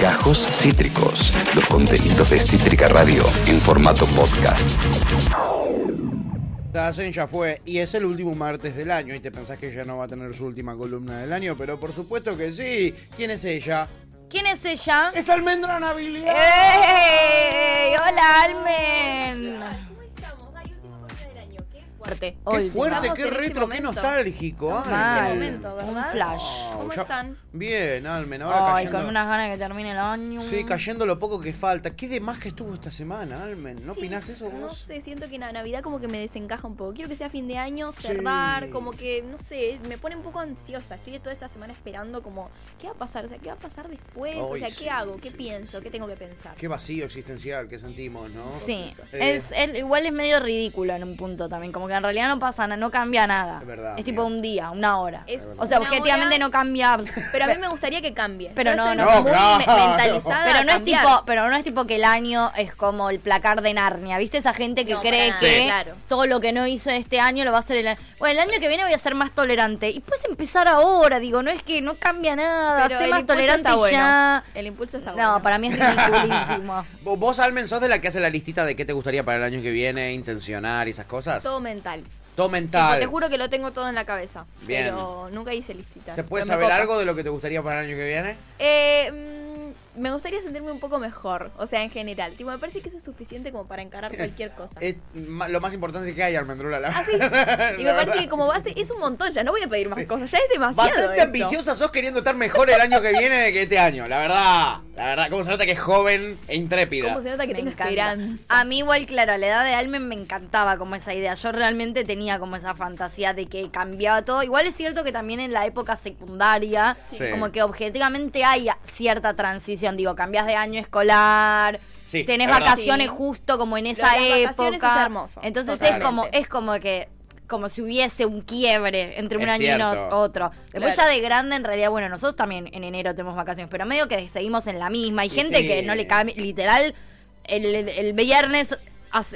Gajos Cítricos, los contenidos de Cítrica Radio en formato podcast. La CEN ya fue y es el último martes del año y te pensás que ella no va a tener su última columna del año, pero por supuesto que sí. ¿Quién es ella? ¿Quién es ella? Es Almendra Habilidad. ¡Ey! ¡Hola, Almen! Qué fuerte. Qué Hoy, fuerte, estamos qué en este retro, qué nostálgico. En Almen. este momento, Un ¿verdad? flash. ¿Cómo ya- están? Bien, Almen, ahora Ay, cayendo. con unas ganas que termine el año. Sí, cayendo lo poco que falta. ¿Qué de más que estuvo esta semana, Almen? ¿No Sí, opinás eso vos? No sé, siento que la Navidad como que me desencaja un poco. Quiero que sea fin de año, cerrar, Sí. como que, no sé, me pone un poco ansiosa. Estoy toda esa semana esperando como, ¿qué va a pasar? O sea, ¿qué va a pasar después? o Ay, sea, sí, ¿qué hago? ¿Qué sí, pienso? sí. ¿Qué tengo que pensar? Qué vacío existencial que sentimos, ¿no? Sí, Eh. es, es- igual es medio ridículo en un punto también, como que en realidad no pasa nada, no cambia nada. Es verdad, Es tipo mira. un día, una hora. Es o sea, objetivamente hora, no cambia. Pero a mí me gustaría que cambie. Pero Yo no, estoy no. muy No, me- claro. mentalizada Pero no es tipo, pero no es tipo que el año es como el placar de Narnia, ¿viste? Esa gente que No, cree que claro. todo lo que no hizo este año lo va a hacer el año. Bueno, el año que viene voy a ser más tolerante. Y puedes empezar ahora, digo, no es que no cambia nada, Pero sé más tolerante está bueno. ya. El impulso está No, bueno. para mí es ridiculísimo. ¿Vos- ¿Vos, Almen, sos de la que hace la listita de qué te gustaría para el año que viene, intencionar y esas cosas? Todo mental. Todo Tipo, mental. te juro que lo tengo todo en la cabeza. Bien. Pero nunca hice listitas. ¿Se puede Pero saber algo de lo que te gustaría para el año que viene? Eh, mm, me gustaría sentirme un poco mejor, o sea, en general. Tipo, me parece que eso es suficiente como para encarar cualquier cosa. Es lo más importante que hay, Almendrula. La Ah, sí. verdad. Y me parece que como base es un montón, ya no voy a pedir más cosas, ya es demasiado. Bastante eso. ambiciosa sos queriendo estar mejor el año que viene que este año, la verdad. La verdad, cómo se nota que es joven e intrépida. ¿Cómo se nota que Me tengo encanta. esperanza? A mí igual, claro, a la edad de Almen me encantaba como esa idea. Yo realmente tenía como esa fantasía de que cambiaba todo. Igual es cierto que también en la época secundaria, Sí. como que objetivamente hay cierta transición. Digo, cambias de año escolar. Sí, tenés vacaciones Sí. justo como en esa época. es hermoso, Entonces es como, es como que como si hubiese un quiebre entre un Es año y otro. Después Claro. ya de grande, en realidad, bueno, nosotros también en enero tenemos vacaciones, pero medio que seguimos en la misma. Hay Y gente sí. que no le cambia, literal, el, el- el viernes,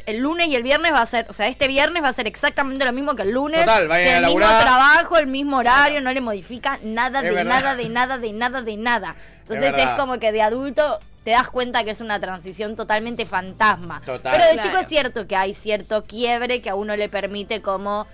el lunes y el viernes va a ser, o sea, este viernes va a ser exactamente lo mismo que el lunes. Total, vayan a el mismo trabajo, el mismo horario, no le modifica nada Es de verdad. nada, de nada, de nada, de nada. Entonces es, como que de adulto te das cuenta que es una transición totalmente fantasma. Total. Pero de Claro. chico es cierto que hay cierto quiebre que a uno le permite como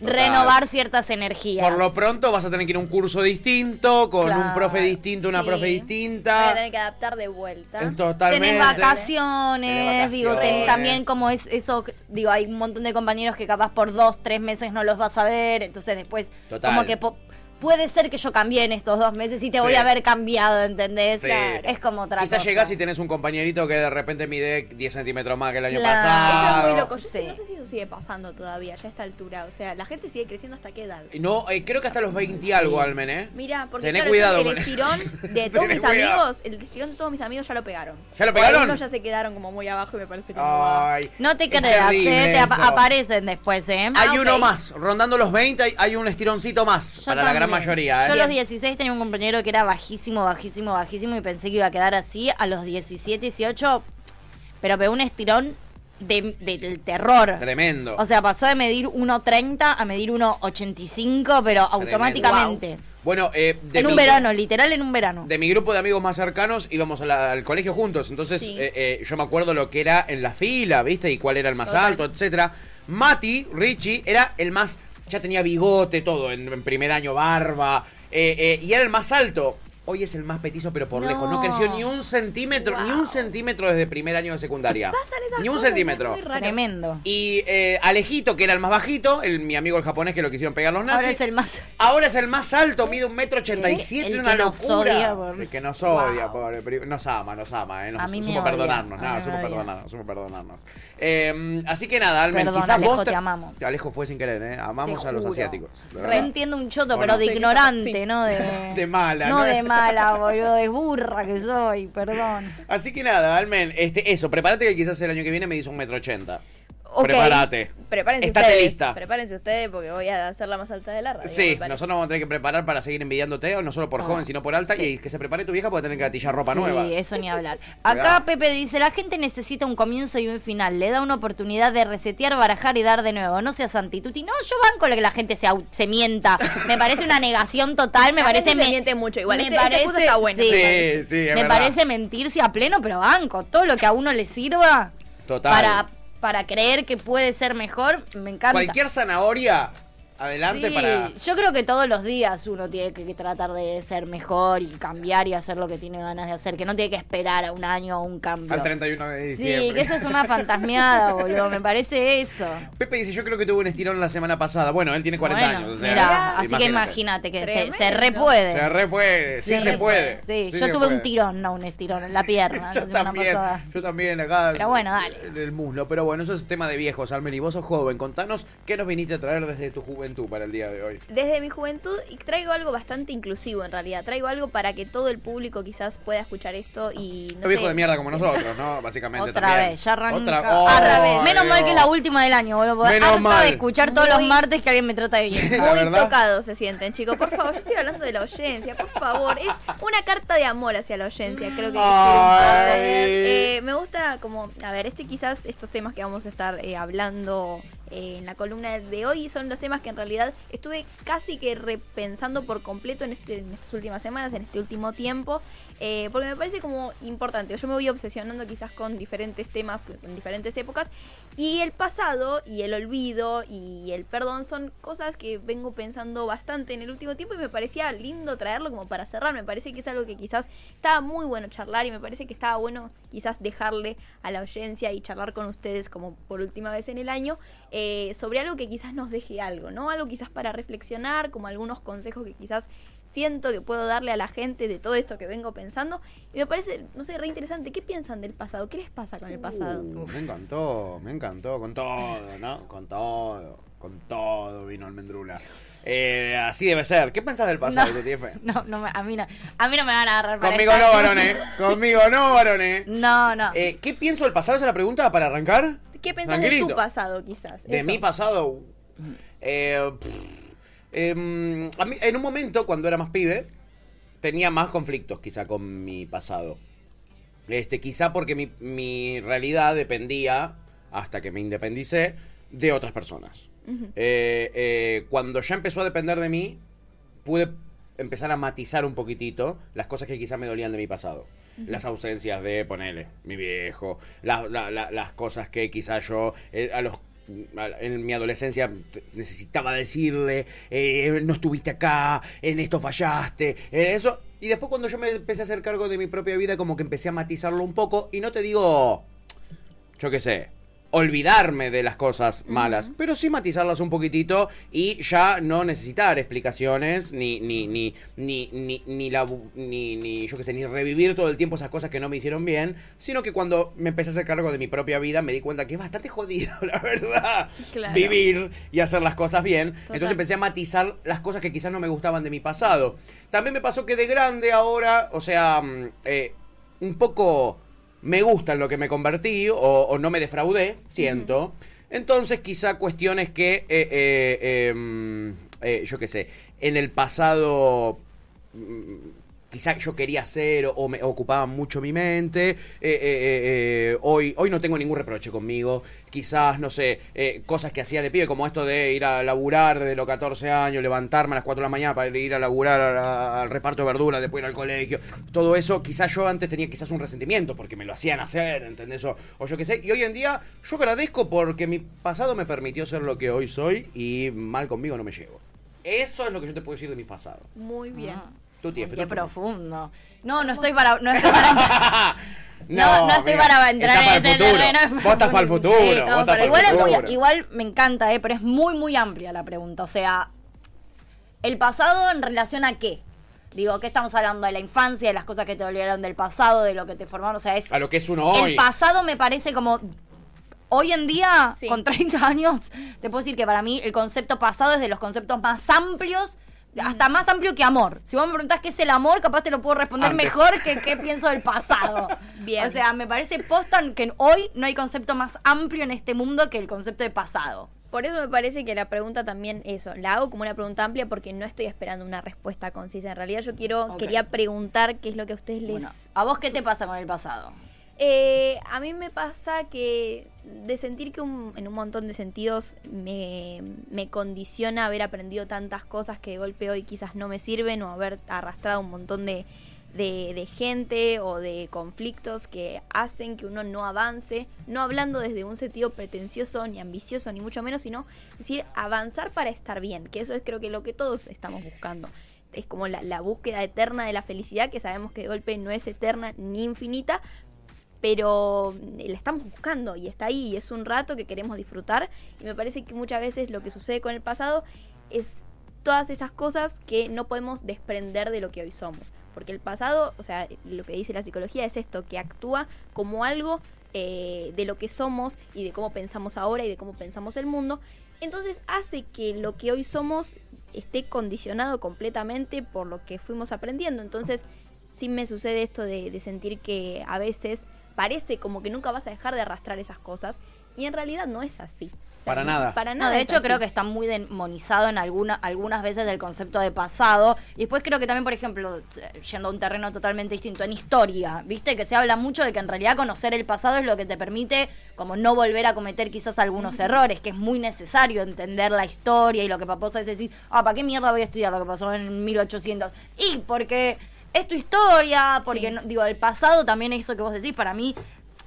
Total. renovar ciertas energías. Por lo pronto vas a tener que ir a un curso distinto, con un profe distinto, una Sí. profe Voy a distinta. tener que adaptar de vuelta. Totalmente. Tenés vacaciones, Tenés digo, ten- vacaciones. también como es eso, digo, hay un montón de compañeros que capaz por dos, tres meses no los vas a ver, entonces después Total. como que po- puede ser que yo cambie en estos dos meses y te voy a haber cambiado, ¿entendés? Sí. Es como otra Quizás llegás y tenés un compañerito que de repente mide 10 centímetros más que el año Claro. Eso pasado. es muy loco. Yo Sí. no sé si eso sigue pasando todavía, ya a esta altura. O sea, la gente sigue creciendo hasta qué edad. No, eh, creo que hasta los 20 y algo, Almen, ¿eh? Mira, porque Tené claro, cuidado el estirón de todos mis cuidado. amigos, el estirón de todos mis amigos ya lo pegaron. ¿Ya lo pegaron? Algunos ya se quedaron como muy abajo y me parece que. Ay, No te creas, eh, te aparecen después, ¿eh? Hay Ah, uno más, rondando los 20 hay, hay un estironcito más Yo para la gran. Mayoría. ¿eh? Yo a los 16 tenía un compañero que era bajísimo, bajísimo, bajísimo y pensé que iba a quedar así. A los 17, 18, pero pegó un estirón de- del terror. Tremendo. O sea, pasó de medir 1,30 a medir 1,85, pero automáticamente. Bueno, eh, de En un mi- verano, literal en un verano. De mi grupo de amigos más cercanos íbamos la- al colegio juntos. Entonces Sí. eh, eh, yo me acuerdo lo que era en la fila, ¿viste? Y cuál era el más Total. alto, etcétera. Mati, Richie, era el más. Ya tenía bigote, todo, en, primer año, barba. eh, eh, y era el más alto. Hoy es el más petizo, pero por No. lejos. No creció ni un centímetro, ni un Wow. centímetro desde primer año de secundaria. Pasan esas Ni un cosas, centímetro. es muy raro. Tremendo. Y eh, Alejito, que era el más bajito, el, mi amigo el japonés que lo quisieron pegar los nazis. Ahora es el más. Ahora es el más alto, mide un metro ochenta y siete, El que una nos locura. odia por- El que nos odia, Wow. pobre. Nos ama, nos ama, eh. Nos A mí me supo odia, perdonarnos, a nada, me supo perdonarnos, supo perdonarnos. Eh, así que nada, Almen, Perdón, quizás Alejo, vos. te amamos. Alejo fue sin querer, ¿eh? Amamos Te a los juro. asiáticos. de Re verdad. entiendo un choto, Bueno, pero de ignorante, sí. no de. De mala, No ¿no? de mala, boludo, de burra que soy, perdón. Así que nada, Almen, este, eso, prepárate que quizás el año que viene me dice un metro ochenta. Prepárate. Prepárense Estate ustedes. lista. Prepárense ustedes porque voy a hacer la más alta de la radio. Sí, me nosotros vamos a tener que preparar para seguir envidiándote, o no solo por joven, sino por alta, y que se prepare tu vieja porque tener que gatillar ropa sí, nueva. eso ni hablar. Acá. Pepe dice, la gente necesita un comienzo y un final. Le da una oportunidad de resetear, barajar y dar de nuevo. No seas antituti. No, yo banco lo que la gente se, mienta. Me parece una negación total. Me parece... gente se me- miente mucho igual. Me Este- este parece... está bueno. sí. Sí, sí, es me verdad. parece mentirse a pleno, pero banco. Todo lo que a uno le sirva Total. para, para creer que puede ser mejor, me encanta. Cualquier zanahoria, adelante Sí, para... Yo creo que todos los días uno tiene que, que tratar de ser mejor y cambiar y hacer lo que tiene ganas de hacer, que no tiene que esperar a un año o un cambio. Al 31 de Sí, diciembre. que eso es una fantasmeada, boludo. Me parece eso. Pepe dice, yo creo que tuvo un estirón la semana pasada. Bueno, él tiene 40 Bueno, años. O sea, mirá, así que imagínate. que se, se re puede. Se re puede, sí, Se puede. Sí, Sí yo tuve puede. un tirón, no un estirón en la pierna Yo la semana también, pasada. yo también acá. Pero bueno, dale. En el muslo. Pero bueno, eso es tema de viejos, Almen. Y vos sos joven. Contanos qué nos viniste a traer desde tu juventud para el día de hoy. Desde mi juventud y traigo algo bastante inclusivo en realidad. Traigo algo para que todo el público quizás pueda escuchar esto y no sé. de mierda como nosotros, ¿no? Básicamente Otra también. vez, ya arranca. Otra, Otra vez. ¡Ay, Menos mal que es la última del año, boludo. Menos harta mal. de escuchar todos los martes que alguien me trata de. La Muy verdad. tocados se sienten, chicos. Por favor, yo estoy hablando de la oyencia, por favor. Es una carta de amor hacia la oyencia, creo que. Eh, me gusta como, a ver, este quizás estos temas que vamos a estar eh, hablando en la columna de hoy son los temas que en realidad estuve casi que repensando por completo en, este, en estas últimas semanas, en este último tiempo, eh, porque me parece como importante. Yo me voy obsesionando quizás con diferentes temas en diferentes épocas y el pasado y el olvido y el perdón son cosas que vengo pensando bastante en el último tiempo y me parecía lindo traerlo como para cerrar. Me parece que es algo que quizás estaba muy bueno charlar y me parece que estaba bueno quizás dejarle a la audiencia y charlar con ustedes como por última vez en el año eh, sobre algo que quizás nos deje algo, ¿no? Algo quizás para reflexionar, como algunos consejos que quizás siento que puedo darle a la gente de todo esto que vengo pensando. Y me parece, no sé, re interesante. ¿Qué piensan del pasado? ¿Qué les pasa con el pasado? Uh, me encantó, me encantó, con todo, ¿no? Con todo, con todo vino almendrula. Eh, así debe ser. ¿Qué pensás del pasado, no, no, me- a mí no, a mí no me van a agarrar para Conmigo no, varones. Conmigo no, varones. No, no. Eh, ¿Qué pienso del pasado? ¿Esa es la pregunta para arrancar? ¿Qué pensás de tu pasado, quizás? De Eso. mi pasado. eh, pff, em, a mí, en un momento, cuando era más pibe, tenía más conflictos quizá con mi pasado. Este, quizá porque mi, mi realidad dependía, hasta que me independicé, de otras personas. Eh, eh, cuando ya empezó a depender de mí, pude empezar a matizar un poquitito las cosas que quizá me dolían de mi pasado. Las ausencias de, ponele, mi viejo, la- la- la- las cosas que quizá yo eh, a los en mi adolescencia necesitaba decirle, eh, no estuviste acá, en esto fallaste, en eso. Y después cuando yo me empecé a hacer cargo de mi propia vida, como que empecé a matizarlo un poco. Y no te digo, yo qué sé, olvidarme de las cosas malas, pero sí matizarlas un poquitito y ya no necesitar explicaciones ni ni ni ni ni ni la ni, ni yo qué sé, ni revivir todo el tiempo esas cosas que no me hicieron bien, sino que cuando me empecé a hacer cargo de mi propia vida me di cuenta que es bastante jodido, la verdad, Claro. vivir y hacer las cosas bien. Total. Entonces empecé a matizar las cosas que quizás no me gustaban de mi pasado. También me pasó que de grande ahora, o sea, mm, eh, un poco me gusta en lo que me convertí o, o no me defraudé, siento. Entonces quizá cuestiones que, eh, eh, eh, mm, eh, yo qué sé, en el pasado mm, quizá yo quería hacer o, o me ocupaban mucho mi mente. eh, eh, eh, eh, hoy, hoy no tengo ningún reproche conmigo. Quizás, no sé, eh, cosas que hacía de pibe, como esto de ir a laburar desde los 14 años, levantarme a las 4 de la mañana para ir a laburar al reparto de verduras, después ir al colegio. Todo eso, quizás yo antes tenía quizás un resentimiento porque me lo hacían hacer, ¿entendés? O, o yo qué sé. Y hoy en día yo agradezco porque mi pasado me permitió ser lo que hoy soy y mal conmigo no me llevo. Eso es lo que yo te puedo decir de mi pasado. Muy bien. Qué profundo. No, no estoy para. No estoy para No, no estoy mira, para entrar en para el ese futuro. terreno. Vos estás para el futuro. Sí, vos no, estás pero para igual, el es muy- igual me encanta, eh, pero es muy, muy amplia la pregunta. O sea, ¿el pasado en relación a qué? Digo, ¿qué estamos hablando? De la infancia, de las cosas que te dolieron del pasado, de lo que te formaron. O sea, es. A lo que es uno hoy. El pasado me parece como. Hoy en día, Sí. con 30 años, te puedo decir que para mí el concepto pasado es de los conceptos más amplios, hasta más amplio que amor. Si vos me preguntás qué es el amor, capaz te lo puedo responder Antes. mejor que qué pienso del pasado. Bien. O sea, me parece posta que hoy no hay concepto más amplio en este mundo que el concepto de pasado. Por eso me parece que la pregunta también, eso, la hago como una pregunta amplia porque no estoy esperando una respuesta concisa. En realidad yo quiero, Ok. quería preguntar qué es lo que a ustedes les... Bueno, ¿A vos qué te pasa con el pasado? Eh, a mí me pasa que de sentir que en un montón de sentidos me, me condiciona haber aprendido tantas cosas que de golpe hoy quizás no me sirven o haber arrastrado un montón de, de, de gente o de conflictos que hacen que uno no avance, no hablando desde un sentido pretencioso ni ambicioso ni mucho menos, sino decir avanzar para estar bien, que eso es creo que lo que todos estamos buscando. Es como la, la búsqueda eterna de la felicidad, que sabemos que de golpe no es eterna ni infinita, pero eh, la estamos buscando y está ahí y es un rato que queremos disfrutar. Y me parece que muchas veces lo que sucede con el pasado es todas estas cosas que no podemos desprender de lo que hoy somos. Porque el pasado o sea lo que dice la psicología es esto que actúa como algo eh, de lo que somos y de cómo pensamos ahora y de cómo pensamos el mundo. Entonces hace que lo que hoy somos esté condicionado completamente por lo que fuimos aprendiendo. Entonces sí me sucede esto de, de sentir que a veces parece como que nunca vas a dejar de arrastrar esas cosas y en realidad no es así. O sea, Para no- nada. Para No, nada. de es hecho así. creo que está muy demonizado en alguna, algunas veces del concepto de pasado. Y después creo que también, por ejemplo, yendo a un terreno totalmente distinto, en historia, viste que se habla mucho de que en realidad conocer el pasado es lo que te permite como no volver a cometer quizás algunos errores, que es muy necesario entender la historia y lo que papá es decir, ah, ¿para qué mierda voy a estudiar lo que pasó en 1800? Y porque es tu historia, porque, Sí. no- digo, el pasado también es eso que vos decís, para mí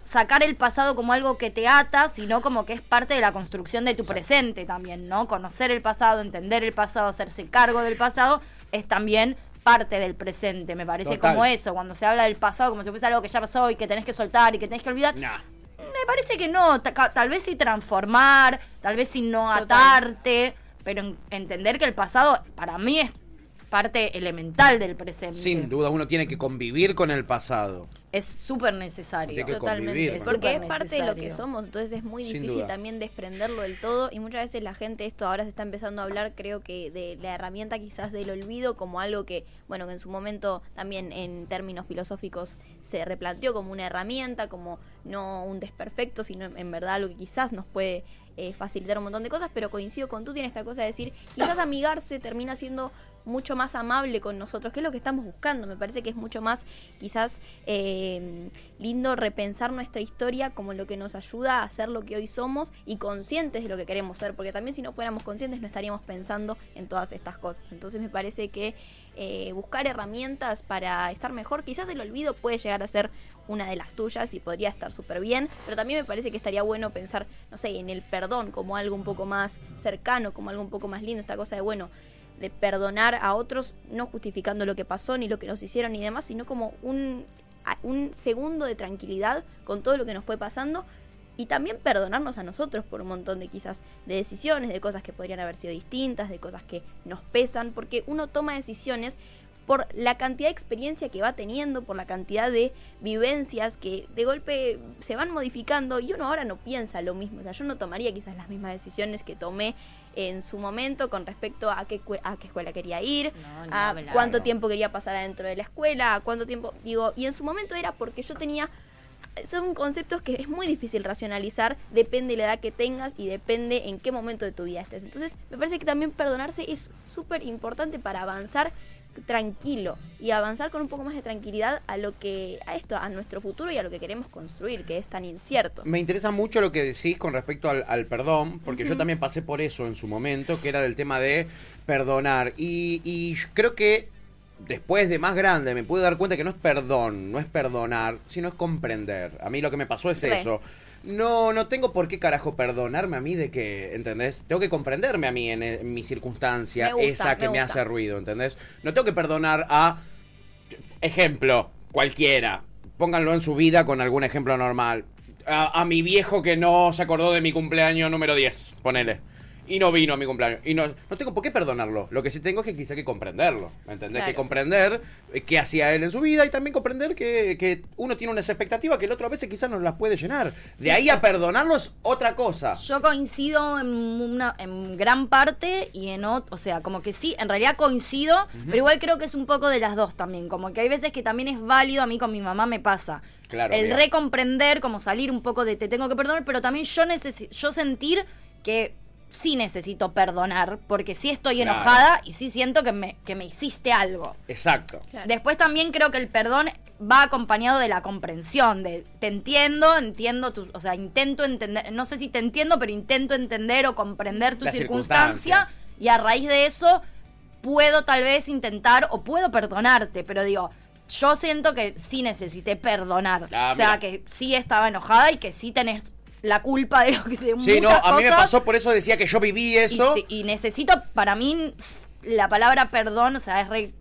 sacar el pasado como algo que te ata, sino como que es parte de la construcción de tu presente también, ¿no? Conocer el pasado, entender el pasado, hacerse cargo del pasado, es también parte del presente, me parece Total. como eso, cuando se habla del pasado como si fuese algo que ya pasó y que tenés que soltar y que tenés que olvidar. Nah. Me parece que no, tal vez sí transformar, tal vez sí no Total. atarte, pero en- entender que el pasado para mí es parte elemental del presente. Sin duda, uno tiene que convivir con el pasado. Es súper necesario. Tiene que Totalmente, porque es parte de lo que somos, entonces es muy difícil también desprenderlo del todo y muchas veces la gente esto ahora se está empezando a hablar creo que de la herramienta quizás del olvido como algo que bueno que en su momento también en términos filosóficos se replanteó como una herramienta como no un desperfecto sino en, verdad algo que quizás nos puede eh, facilitar un montón de cosas pero coincido con tú tienes esta cosa de decir quizás amigarse termina siendo mucho más amable con nosotros, que es lo que estamos buscando. Me parece que es mucho más quizás eh, lindo repensar nuestra historia como lo que nos ayuda a ser lo que hoy somos y conscientes de lo que queremos ser, porque también si no fuéramos conscientes no estaríamos pensando en todas estas cosas. Entonces me parece que eh, buscar herramientas para estar mejor, quizás el olvido puede llegar a ser una de las tuyas y podría estar súper bien, pero también me parece que estaría bueno pensar, no sé, en el perdón como algo un poco más cercano, como algo un poco más lindo, esta cosa de, bueno, de perdonar a otros, no justificando lo que pasó, ni lo que nos hicieron, ni demás, sino como un, un segundo de tranquilidad con todo lo que nos fue pasando y también perdonarnos a nosotros por un montón de quizás de decisiones, de cosas que podrían haber sido distintas, de cosas que nos pesan, porque uno toma decisiones por la cantidad de experiencia que va teniendo, por la cantidad de vivencias que de golpe se van modificando y uno ahora no piensa lo mismo. O sea, yo no tomaría quizás las mismas decisiones que tomé en su momento con respecto a qué, a qué escuela quería ir, No, a cuánto tiempo quería pasar adentro de la escuela, a cuánto tiempo, digo, y en su momento era porque yo tenía son conceptos que es muy difícil racionalizar, depende de la edad que tengas y depende en qué momento de tu vida estés. Entonces, me parece que también perdonarse es súper importante para avanzar tranquilo y avanzar con un poco más de tranquilidad a lo que a esto, a nuestro futuro y a lo que queremos construir, que es tan incierto. Me interesa mucho lo que decís con respecto al, al perdón, porque yo también pasé por eso en su momento, que era del tema de perdonar. Y, y creo que después de más grande me pude dar cuenta que no es perdón, no es perdonar, sino es comprender. A mí lo que me pasó es Re. eso. No, no tengo por qué carajo perdonarme a mí de que, ¿entendés? Tengo que comprenderme a mí en, en mi circunstancia, Me gusta, esa que me hace ruido, ¿entendés? No tengo que perdonar a Ejemplo, cualquiera. Pónganlo en su vida con algún ejemplo normal. A, a mi viejo que no se acordó de mi cumpleaños número 10, ponele. Y no vino a mi cumpleaños. Y no, no tengo por qué perdonarlo. Lo que sí tengo es que quizá que comprenderlo. ¿Me entendés? Claro. Que comprender eh, qué hacía él en su vida y también comprender que, que uno tiene unas expectativas que el otro a veces quizás no las puede llenar. De ahí a perdonarlo es otra cosa. Yo coincido en una en gran parte y en otro, o sea, como que sí, en realidad coincido, pero igual creo que es un poco de las dos también, como que hay veces que también es válido, a mí con mi mamá me pasa. Claro, el recomprender, como salir un poco de te tengo que perdonar, pero también yo yo sentir que sí necesito perdonar, porque sí estoy Claro. enojada y sí siento que me, que me hiciste algo. Exacto. Claro. Después también creo que el perdón va acompañado de la comprensión, de te entiendo, entiendo tu, o sea, intento entender, no sé si te entiendo, pero intento entender o comprender tu circunstancia circunstancia. y a raíz de eso puedo tal vez intentar o puedo perdonarte, pero digo, yo siento que sí necesité perdonar, Ah, o sea, mira. que sí estaba enojada y que sí tenés la culpa de lo que de Sí, no, a mí me pasó, por eso decía que yo viví eso. Y, necesito, para mí, la palabra perdón, o sea, es re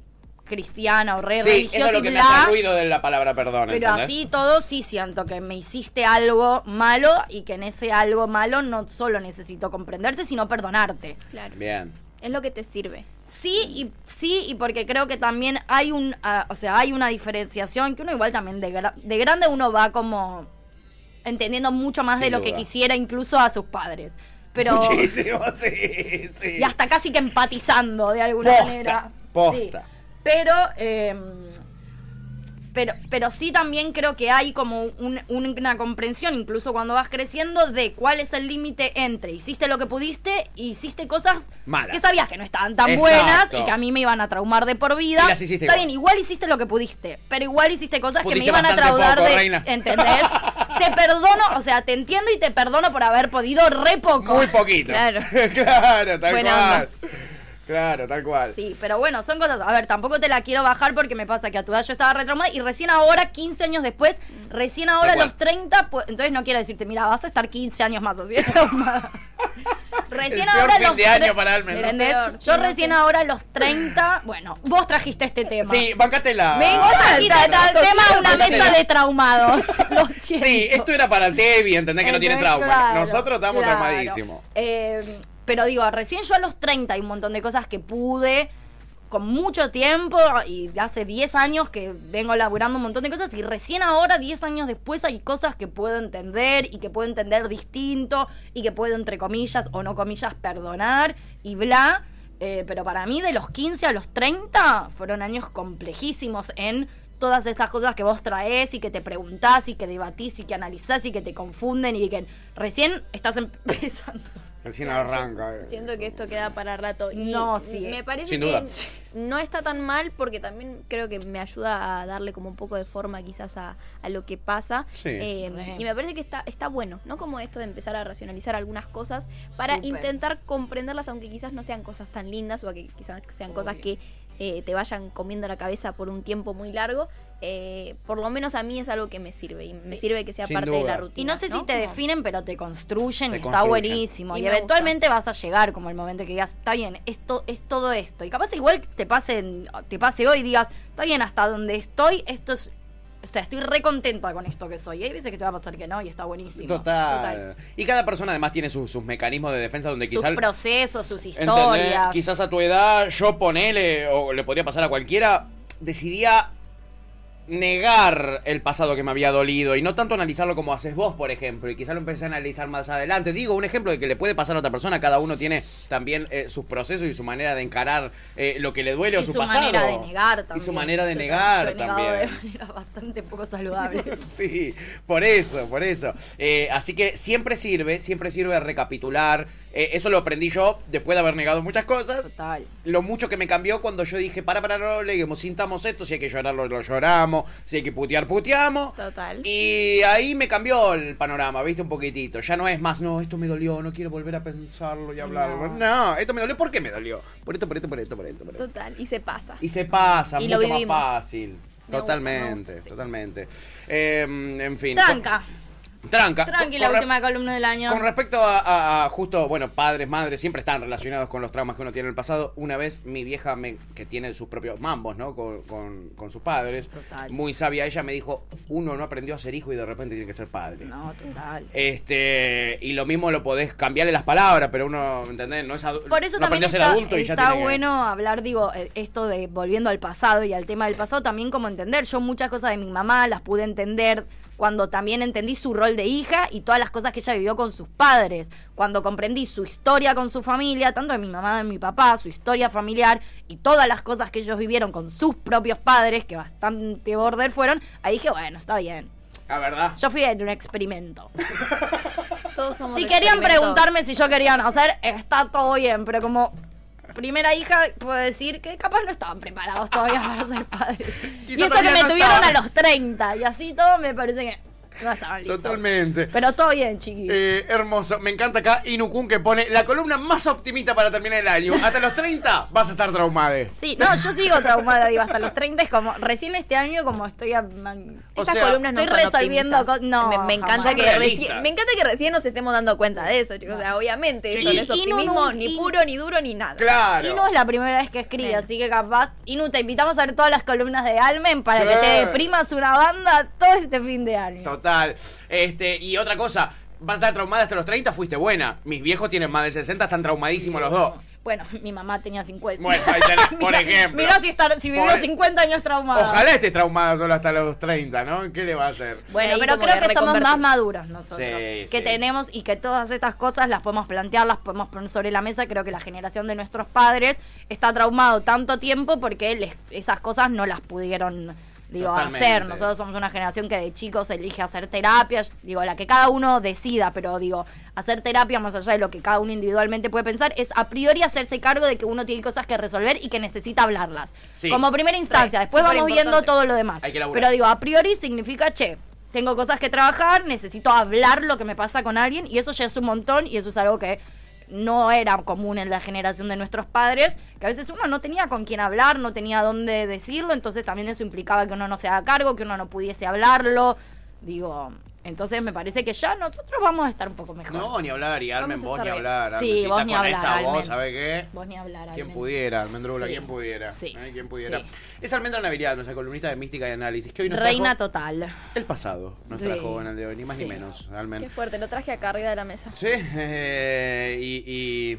cristiana o re Sí, religiosa eso es lo y que me bla, hace ruido de la palabra perdón. Pero ¿entendés? así todo sí siento que me hiciste algo malo y que en ese algo malo no solo necesito comprenderte, sino perdonarte. Claro. Bien. Es lo que te sirve. Sí y sí y porque creo que también hay un, ah, o sea, hay una diferenciación que uno igual también de, gra- de grande uno va como entendiendo mucho más Sin de lo que quisiera incluso a sus padres. Pero Muchísimo, sí, sí. y hasta casi que empatizando de alguna Posta, manera. posta. Sí. Pero, eh, pero, pero sí también creo que hay como un- una comprensión, incluso cuando vas creciendo, de cuál es el límite entre hiciste lo que pudiste y hiciste cosas Malas. que sabías que no estaban tan Exacto. buenas y que a mí me iban a traumar de por vida. Y las hiciste Está igual. bien, igual hiciste lo que pudiste, pero igual hiciste cosas que me iban a poco, de... reina. ¿Entendés? te perdono, o sea, te entiendo y te perdono por haber podido re poco. Muy poquito. Claro. claro, tal Buena cual. Claro, tal cual. Sí, pero bueno, son cosas. A ver, tampoco te la quiero bajar porque me pasa que a tu edad yo estaba retraumada y recién ahora, 15 años después, recién ahora a los 30, pues, entonces no quiero decirte, mira, vas a estar 15 años más así de traumada. recién El peor ahora fin los de año tre- para Almen, ¿no? ¿Entendés? Peor, Yo no recién sé. ahora a los 30, bueno, vos trajiste este tema. Sí, bancatela. Me encanta el tema de una mesa de traumados. Lo siento. Sí, esto era para el Tevi, entendés que no tiene Entonces, trauma. claro, Nosotros estamos claro. traumadísimos. Eh, pero digo, recién yo a los 30 hay un montón de cosas que pude con mucho tiempo y hace 10 años que vengo laburando un montón de cosas y recién ahora, 10 años después, hay cosas que puedo entender y que puedo entender distinto y que puedo, entre comillas o no comillas, perdonar y bla. Eh, pero para mí, de los 15 a los 30, fueron años complejísimos en todas estas cosas que vos traes y que te preguntás y que debatís y que analizás y que te confunden y que recién estás empezando. Recién arranca. eh. Siento que esto queda para rato. Y No, sí. Me parece Sin que. No está tan mal porque también creo que me ayuda a darle como un poco de forma quizás a, a lo que pasa. Sí. Eh, y me parece que está, está bueno, ¿no? Como esto de empezar a racionalizar algunas cosas para intentar comprenderlas, aunque quizás no sean cosas tan lindas o que quizás sean cosas que eh, te vayan comiendo la cabeza por un tiempo muy largo. eh, por lo menos a mí es algo que me sirve y me sirve que sea Sin parte de la rutina. Y no sé si te definen, pero te construyen Te y está construyen. buenísimo. Y Y, me eventualmente vas a llegar como el momento que digas, está bien, esto es todo esto. Y capaz igual te pase, te pase hoy y digas, está bien, hasta donde estoy, esto es. O sea, estoy re contenta con esto que soy. Y hay veces que te va a pasar que no y está buenísimo. Total. Y cada persona además tiene sus, sus mecanismos de defensa donde Sus quizás... procesos, sus ¿entendés? historias. Quizás a tu edad, yo ponele, o le podría pasar a cualquiera, decidía negar el pasado que me había dolido y no tanto analizarlo como haces vos, por ejemplo, y quizás lo empecé a analizar más adelante. Digo, un ejemplo de que le puede pasar a otra persona, cada uno tiene también eh, sus procesos y su manera de encarar eh, lo que le duele o su, su pasado. manera de negar también. Y su manera de negar también. de manera bastante poco saludable. Sí, por eso, por eso. Eh, así que siempre sirve, siempre sirve recapitular. Eh, eso lo aprendí yo después de haber negado muchas cosas. Total. Lo mucho que me cambió cuando yo dije, para, para, no leguemos, sintamos esto, si hay que llorar, lo, lo lloramos, si hay que putear, puteamos. Total. Y ahí me cambió el panorama, viste, un poquitito. Ya no es más, no, esto me dolió, no quiero volver a pensarlo y hablarlo. No, No. esto me dolió, ¿por qué me dolió? Por esto, por esto, por esto, por esto, por esto. Total, y se pasa. Y se pasa, Y lo mucho más vivimos. fácil. Gusta, totalmente, me gusta, sí. totalmente. Eh, en fin. Tranca. Tranca. Tranqui, la última columna del año. Con respecto a, a- a justo, bueno, padres, madres, siempre están relacionados con los traumas que uno tiene en el pasado. Una vez mi vieja, me- que tiene sus propios mambos, ¿no? Con, con- con sus padres. Total. Muy sabia, ella me dijo, uno no aprendió a ser hijo y de repente tiene que ser padre. No, total. Este, y lo mismo lo podés cambiarle las palabras, pero uno, ¿entendés? No es Por eso no también aprendió a ser está, adulto y ya está tiene bueno hablar, digo, eh, esto de volviendo al pasado y al tema del pasado, también como entender. Yo muchas cosas de mi mamá las pude entender cuando también entendí su rol de hija y todas las cosas que ella vivió con sus padres. Cuando comprendí su historia con su familia, tanto de mi mamá como de mi papá, su historia familiar y todas las cosas que ellos vivieron con sus propios padres, que bastante border fueron, ahí dije, bueno, está bien. La verdad. Yo fui en un experimento. Todos somos Si querían preguntarme si yo quería nacer, está todo bien, pero como primera hija, puedo decir que capaz no estaban preparados todavía para ser padres. y eso que me tuvieron estaban. a los 30, y así todo me parece que no estaban listos. Totalmente. Pero todo bien, chiquis. Eh, hermoso. Me encanta acá Inukun que pone la columna más optimista para terminar el año. Hasta los 30 vas a estar traumado. Sí, no, yo sigo traumada, digo, hasta los 30 es como, recién este año como estoy a- O Estas sea, columnas no estoy son resolviendo optimistas. co- no, me, me encanta jamás. que Son reci- realistas. me encanta que recién nos estemos dando cuenta de eso, chicos. O sea, obviamente, y no, optimismo no, ni puro, ni duro, ni nada. Claro. Inu es la primera vez que escribe, así que capaz. Inu, te invitamos a ver todas las columnas de Almen para Sí. que te deprimas una banda todo este fin de año. Total. Este, y otra cosa, vas a estar traumada hasta los 30, fuiste buena. Mis viejos tienen más de 60, están traumadísimos los dos. Bueno, mi mamá tenía 50. Bueno, ahí tenés, por Mira- ejemplo. Mirá si, estar, si vivió Por- 50 años traumada. Ojalá esté traumada solo hasta los 30, ¿no? ¿Qué le va a hacer? Bueno, pero creo que que somos más maduros nosotros. Sí, que sí. tenemos y que todas estas cosas las podemos plantear, las podemos poner sobre la mesa. Creo que la generación de nuestros padres está traumado tanto tiempo porque les- esas cosas no las pudieron digo, Totalmente. hacer. Nosotros somos una generación que de chicos elige hacer terapias, digo, la que cada uno decida, pero digo, hacer terapia más allá de lo que cada uno individualmente puede pensar, es a priori hacerse cargo de que uno tiene cosas que resolver y que necesita hablarlas. Sí. Como primera instancia, Re, después vamos viendo todo lo demás. Hay que laburar. Pero digo, a priori significa, che, tengo cosas que trabajar, necesito hablar lo que me pasa con alguien y eso ya es un montón y eso es algo que no era común en la generación de nuestros padres, que a veces uno no tenía con quién hablar, no tenía dónde decirlo, entonces también eso implicaba que uno no se haga cargo, que uno no pudiese hablarlo. Digo, entonces me parece que ya nosotros vamos a estar un poco mejor. No, ni hablar, y Almen, Vamos a vos ni hablar. Sí, vos ni con hablar, esta voz. ¿sabe qué? Vos ni hablar. ¿Quién Almen. pudiera, Almendrula? Sí. ¿Quién pudiera? Sí. ¿Eh? ¿Quién pudiera? Sí. Es Almendra Navidad, nuestra columnista de mística y análisis, que hoy nos Reina trajo total. el pasado, nos Sí. trajo en el de hoy, ni más ni menos, Almen. Qué fuerte, lo traje acá arriba de la mesa. Sí, eh, y,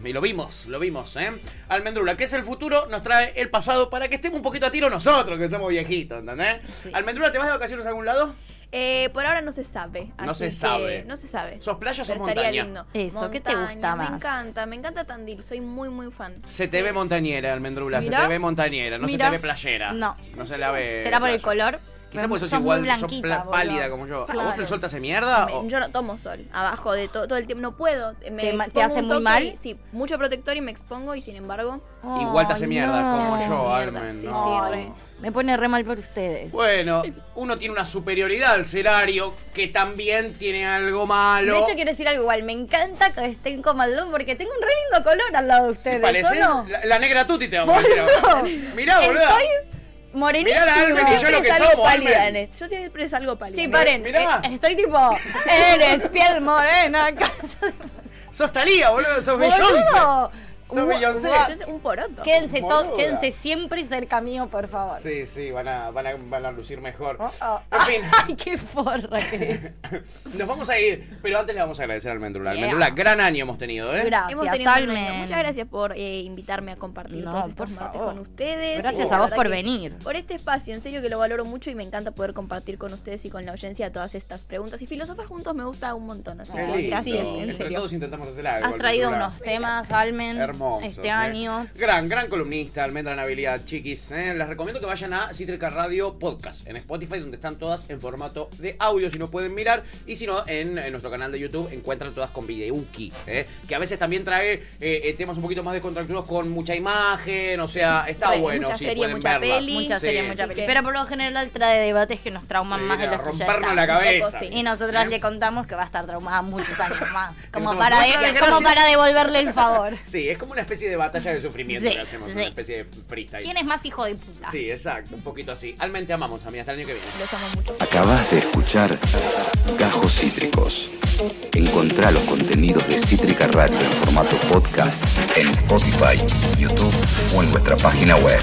y- y lo vimos, lo vimos, ¿eh? Almendrula, que es el futuro, nos trae el pasado para que estemos un poquito a tiro nosotros, que somos viejitos, ¿entendés? Sí. Almendrula, ¿te vas de vacaciones a algún lado? Eh, por ahora no se sabe. No se sabe. No se sabe. ¿Sos playa o sos Pero estaría montaña? lindo. Eso, ¿qué te gusta Montaña, más? Me encanta, me encanta Tandil. Soy muy, muy fan. Se te ve montañera, Almendrula, se te ve montañera, no Mirá. se te ve playera. No. No se la ve. ¿Será por el playa. color? Quizás porque sos, Sos igual, muy sos blanquita, pla- boludo. pálida como yo. ¿A vos Claro. el sol te hace mierda? Me- o- Yo no tomo sol, abajo de to- todo el tiempo. No puedo. Me ¿Te ma- te expongo hace un muy toque mal? y- sí, mucho protector y me expongo y sin embargo... Igual te hace mierda, no. como Me hace yo, mierda, Almen. sí, no. sí, re. Me pone re mal por ustedes. Bueno, uno tiene una superioridad al cerario que también tiene algo malo. De hecho, quiero decir algo igual. Me encanta que estén como al lado porque tengo un re lindo color al lado de Si ustedes. parecés ¿o no? la, la negra tuti te vamos a decir Boludo. ahora. Mirá, boluda. Estoy morenísima. Mirá la Almen y yo lo que somos, pálida Almen. Yo siempre salgo pálida. Sí, paren. Mirá. eh, Estoy tipo, eres piel morena. Sos Talía, boludo, sos Beyoncé. Beyoncé. un poroto. Quédense, to- quédense siempre cerca mío, por favor. Sí, sí, van a, van a, van a lucir mejor. Oh, oh. En fin. Ay, qué forra que es. Nos vamos a ir, pero antes le vamos a agradecer a Almendrula. Yeah. Almendrula, gran año hemos tenido, ¿eh? Gracias, Hemos tenido un gran Almen. año. Muchas gracias por eh, invitarme a compartir No, todos estos martes favor. con ustedes. Gracias a vos por venir. Por este espacio, en serio que lo valoro mucho y me encanta poder compartir con ustedes y con la audiencia todas estas preguntas. Y filosofar juntos me gusta un montón. Así que gracias, en Entre todos intentamos hacer algo. Has traído unos temas, Almen, Hermosos. este ¿eh? año. Gran, gran columnista, Almendra Nabilidad, chiquis. ¿eh? Les recomiendo que vayan a Cítrica Radio Podcast en Spotify, donde están todas en formato de audio, si no pueden mirar. Y si no, en, en nuestro canal de YouTube encuentran todas con Videuki, ¿eh? que a veces también trae temas un poquito más descontracturados con mucha imagen. O sea, está bueno. mucha si serie, pueden mucha verlas. peli. Mucha Sí. serie, mucha peli. Pero por lo general trae debates que nos trauman Sí, más de los que ya rompernos están. la cabeza. Un poco, sí. Y nosotros le contamos que va a estar traumada muchos años más. Como para, de- como para devolverle el favor. Sí, es como una especie de batalla de sufrimiento Sí, que hacemos, sí. una especie de freestyle. ¿Quién es más hijo de puta? Sí, exacto, un poquito así. Almente amamos, amiga, hasta el año que viene. Los amo mucho. Acabas de escuchar Gajos Cítricos. Encontrá los contenidos de Cítrica Radio en formato podcast en Spotify, YouTube o en nuestra página web.